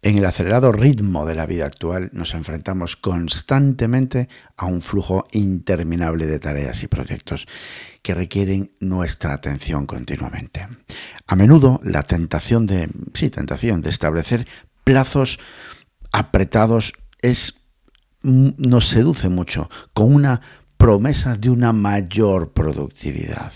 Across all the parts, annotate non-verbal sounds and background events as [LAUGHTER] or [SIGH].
En el acelerado ritmo de la vida actual nos enfrentamos constantemente a un flujo interminable de tareas y proyectos que requieren nuestra atención continuamente. A menudo la tentación de, sí, tentación de establecer plazos apretados es nos seduce mucho con una promesa de una mayor productividad.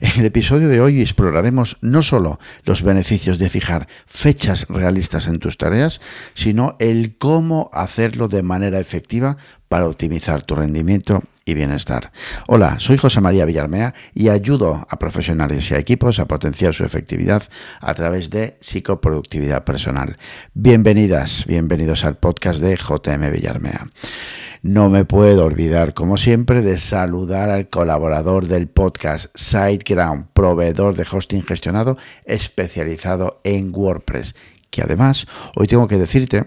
En el episodio de hoy exploraremos no solo los beneficios de fijar fechas realistas en tus tareas, sino el cómo hacerlo de manera efectiva para optimizar tu rendimiento y bienestar. Hola, soy José María Villarmea y ayudo a profesionales y a equipos a potenciar su efectividad a través de psicoproductividad personal. Bienvenidas, bienvenidos al podcast de JM Villarmea. No me puedo olvidar, como siempre, de saludar al colaborador del podcast SiteGround, proveedor de hosting gestionado especializado en WordPress, que además hoy tengo que decirte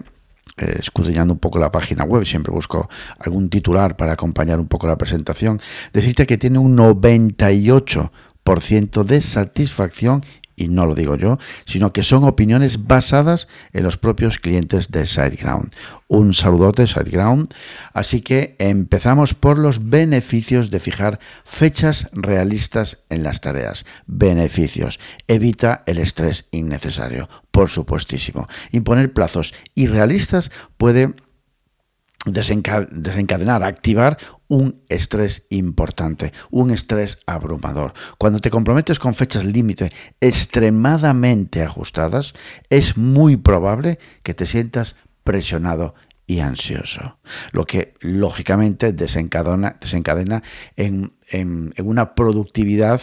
eh, escudriñando un poco la página web, siempre busco algún titular para acompañar un poco la presentación, decirte que tiene un 98% de satisfacción y no lo digo yo, sino que son opiniones basadas en los propios clientes de SiteGround. Un saludote SiteGround. Así que empezamos por los beneficios de fijar fechas realistas en las tareas. Beneficios. Evita el estrés innecesario, por supuestísimo. Imponer plazos irrealistas puede desencadenar, activar un estrés importante, un estrés abrumador. Cuando te comprometes con fechas límite extremadamente ajustadas, es muy probable que te sientas presionado y ansioso, lo que lógicamente desencadena, desencadena en, en una productividad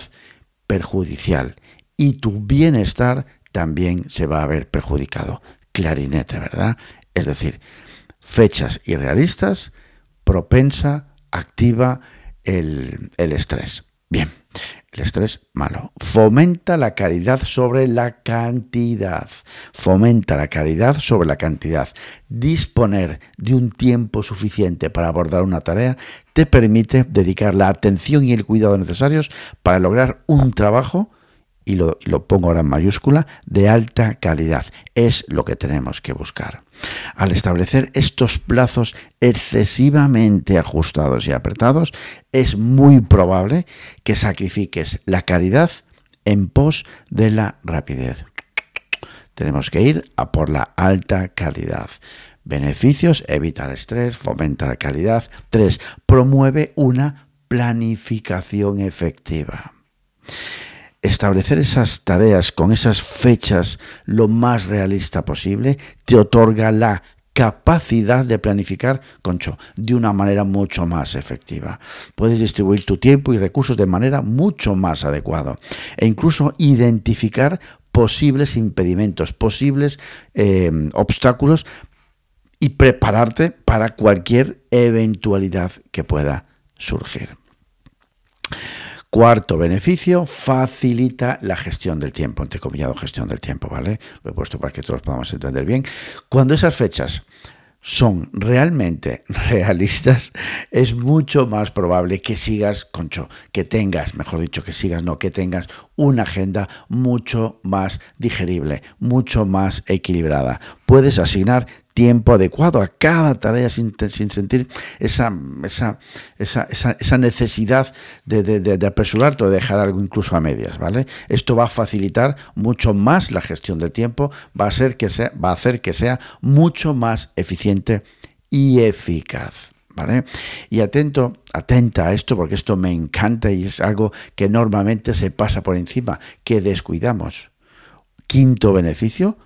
perjudicial y tu bienestar también se va a ver perjudicado. Clarinete, ¿verdad? Es decir, fechas irrealistas, propensa, activa el, estrés. Bien, el estrés malo. Fomenta la calidad sobre la cantidad. Fomenta la calidad sobre la cantidad. Disponer de un tiempo suficiente para abordar una tarea te permite dedicar la atención y el cuidado necesarios para lograr un trabajo y lo, pongo ahora en mayúscula, de alta calidad. Es lo que tenemos que buscar. Al establecer estos plazos excesivamente ajustados y apretados, es muy probable que sacrifiques la calidad en pos de la rapidez. Tenemos que ir a por la alta calidad. Beneficios, evita el estrés, fomenta la calidad. 3. Promueve una planificación efectiva establecer esas tareas con esas fechas lo más realista posible te otorga la capacidad de planificar, concho, de una manera mucho más efectiva. Puedes distribuir tu tiempo y recursos de manera mucho más adecuada e incluso identificar posibles impedimentos, posibles eh, obstáculos y prepararte para cualquier eventualidad que pueda surgir. Cuarto beneficio, facilita la gestión del tiempo, entrecomillado gestión del tiempo, ¿vale? Lo he puesto para que todos podamos entender bien. Cuando esas fechas son realmente [LAUGHS] realistas, es mucho más probable que sigas, concho, que tengas, mejor dicho, que sigas, no, que tengas una agenda mucho más digerible, mucho más equilibrada. Puedes asignar tiempo adecuado a cada tarea sin, sentir esa, esa, necesidad de, de, apresurarte o de dejar algo incluso a medias, ¿vale? Esto va a facilitar mucho más la gestión del tiempo, va a, ser que sea, va a hacer que sea mucho más eficiente y eficaz. ¿Vale? Y atento, atenta a esto, porque esto me encanta y es algo que normalmente se pasa por encima, que descuidamos. Quinto beneficio,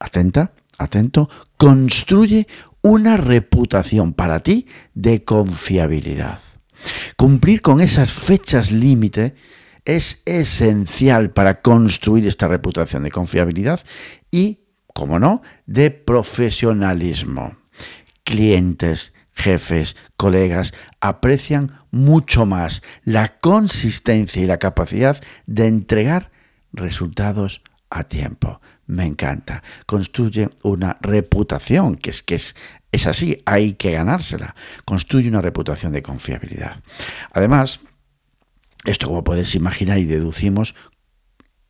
atenta, atento, construye una reputación para ti de confiabilidad. Cumplir con esas fechas límite es esencial para construir esta reputación de confiabilidad y, como no, de profesionalismo. Clientes, jefes, colegas aprecian mucho más la consistencia y la capacidad de entregar resultados a tiempo me encanta. Construye una reputación, que es que es, es así, hay que ganársela. Construye una reputación de confiabilidad. Además, esto como puedes imaginar y deducimos,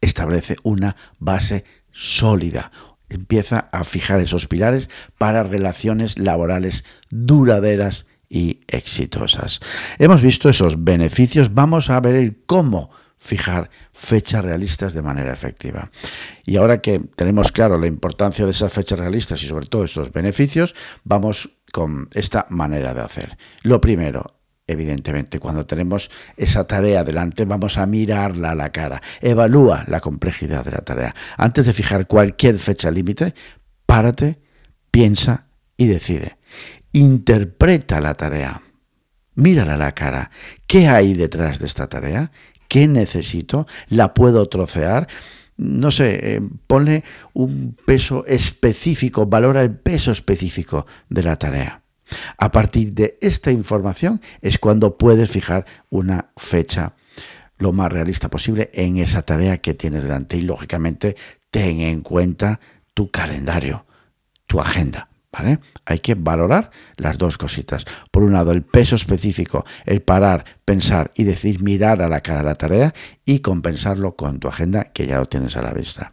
establece una base sólida empieza a fijar esos pilares para relaciones laborales duraderas y exitosas. Hemos visto esos beneficios, vamos a ver el cómo fijar fechas realistas de manera efectiva. Y ahora que tenemos claro la importancia de esas fechas realistas y sobre todo estos beneficios, vamos con esta manera de hacer. Lo primero, evidentemente, cuando tenemos esa tarea delante, vamos a mirarla a la cara. Evalúa la complejidad de la tarea. Antes de fijar cualquier fecha límite, párate, piensa y decide. Interpreta la tarea. Mírala a la cara. ¿Qué hay detrás de esta tarea? ¿Qué necesito? ¿La puedo trocear? No sé, eh, ponle un peso específico, valora el peso específico de la tarea. A partir de esta información es cuando puedes fijar una fecha lo más realista posible en esa tarea que tienes delante y lógicamente ten en cuenta tu calendario, tu agenda. Hay que valorar las dos cositas. Por un lado, el peso específico, el parar, pensar y decir mirar a la cara la tarea y compensarlo con tu agenda que ya lo tienes a la vista.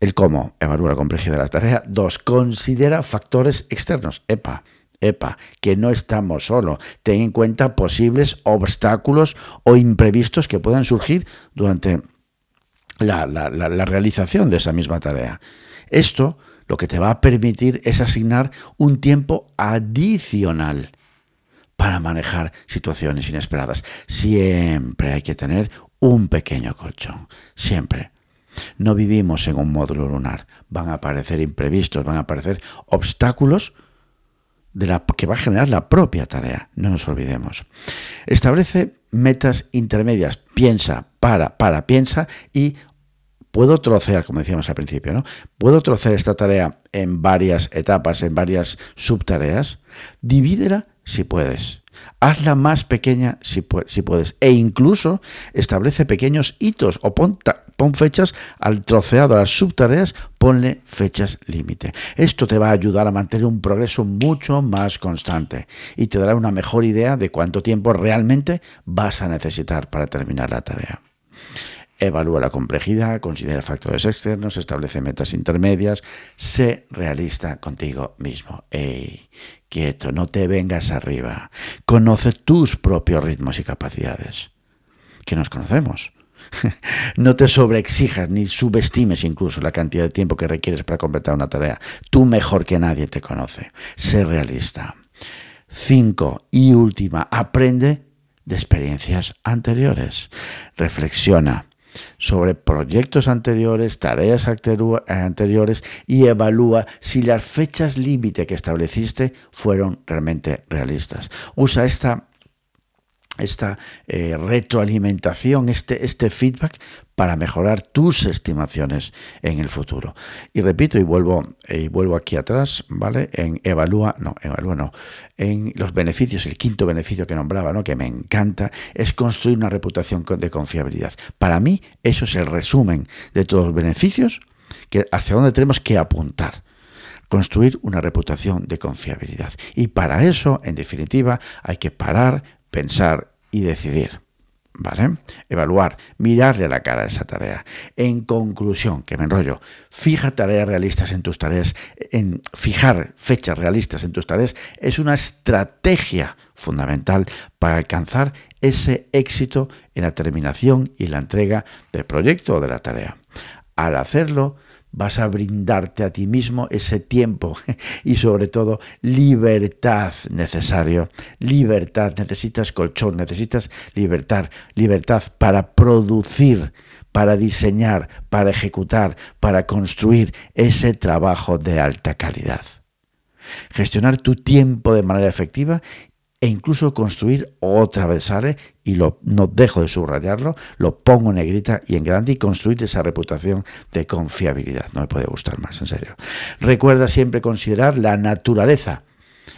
El cómo, evalúa la complejidad de la tarea. Dos, considera factores externos. EPA. EPA, que no estamos solos. Ten en cuenta posibles obstáculos o imprevistos que puedan surgir durante la, la realización de esa misma tarea. Esto lo que te va a permitir es asignar un tiempo adicional para manejar situaciones inesperadas. Siempre hay que tener un pequeño colchón, siempre. No vivimos en un módulo lunar. Van a aparecer imprevistos, van a aparecer obstáculos que va a generar la propia tarea. No nos olvidemos. Establece metas intermedias. Piensa, para, para, piensa y puedo trocear, como decíamos al principio, ¿no? Puedo trocear esta tarea en varias etapas, en varias subtareas. Divídela si puedes. Hazla más pequeña si, puedes. E incluso establece pequeños hitos o pon, pon fechas al troceado, a las subtareas, ponle fechas límite. Esto te va a ayudar a mantener un progreso mucho más constante y te dará una mejor idea de cuánto tiempo realmente vas a necesitar para terminar la tarea. Evalúa la complejidad, considera factores externos, establece metas intermedias, sé realista contigo mismo. Ey, quieto, no te vengas arriba. Conoce tus propios ritmos y capacidades, que nos conocemos. [LAUGHS] No te sobreexijas ni subestimes incluso la cantidad de tiempo que requieres para completar una tarea. Tú mejor que nadie te conoce. Sé realista. Cinco y última, aprende de experiencias anteriores. Reflexiona sobre proyectos anteriores, tareas anteriores y evalúa si las fechas límite que estableciste fueron realmente realistas. Usa esta esta eh, retroalimentación, este, este feedback para mejorar tus estimaciones en el futuro. Y repito y vuelvo, y vuelvo aquí atrás, ¿vale? En evalúa, no, evalúa no, en los beneficios, el quinto beneficio que nombraba, ¿no? Que me encanta, es construir una reputación de confiabilidad. Para mí, eso es el resumen de todos los beneficios que hacia dónde tenemos que apuntar construir una reputación de confiabilidad. Y para eso, en definitiva, hay que parar, pensar y decidir. ¿Vale? Evaluar, mirarle a la cara a esa tarea. En conclusión, que me enrollo, fija tareas realistas en tus tareas, fijar fechas realistas en tus tareas es una estrategia fundamental para alcanzar ese éxito en la terminación y la entrega del proyecto o de la tarea. Al hacerlo, vas a brindarte a ti mismo ese tiempo [LAUGHS] y sobre todo libertad necesario. Libertad, necesitas colchón, necesitas libertad, libertad para producir, para diseñar, para ejecutar, para construir ese trabajo de alta calidad. Gestionar tu tiempo de manera efectiva e incluso construir otra vez sale y lo, no dejo de subrayarlo, lo pongo en negrita y en grande y construir esa reputación de confiabilidad. No me puede gustar más, en serio. Recuerda siempre considerar la naturaleza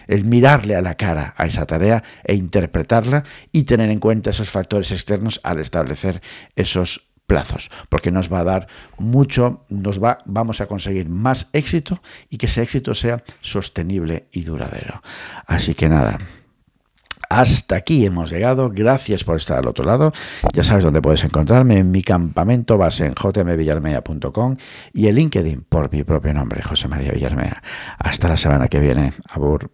el mirarle a la cara a esa tarea e interpretarla y tener en cuenta esos factores externos al establecer esos plazos, porque nos va a dar mucho, nos va, vamos a conseguir más éxito y que ese éxito sea sostenible y duradero. Así que nada, Hasta aquí hemos llegado. Gracias por estar al otro lado. Ya sabes dónde puedes encontrarme en mi campamento base en jmvillarmea.com y en LinkedIn por mi propio nombre, José María Villarmea. Hasta la semana que viene. Abur.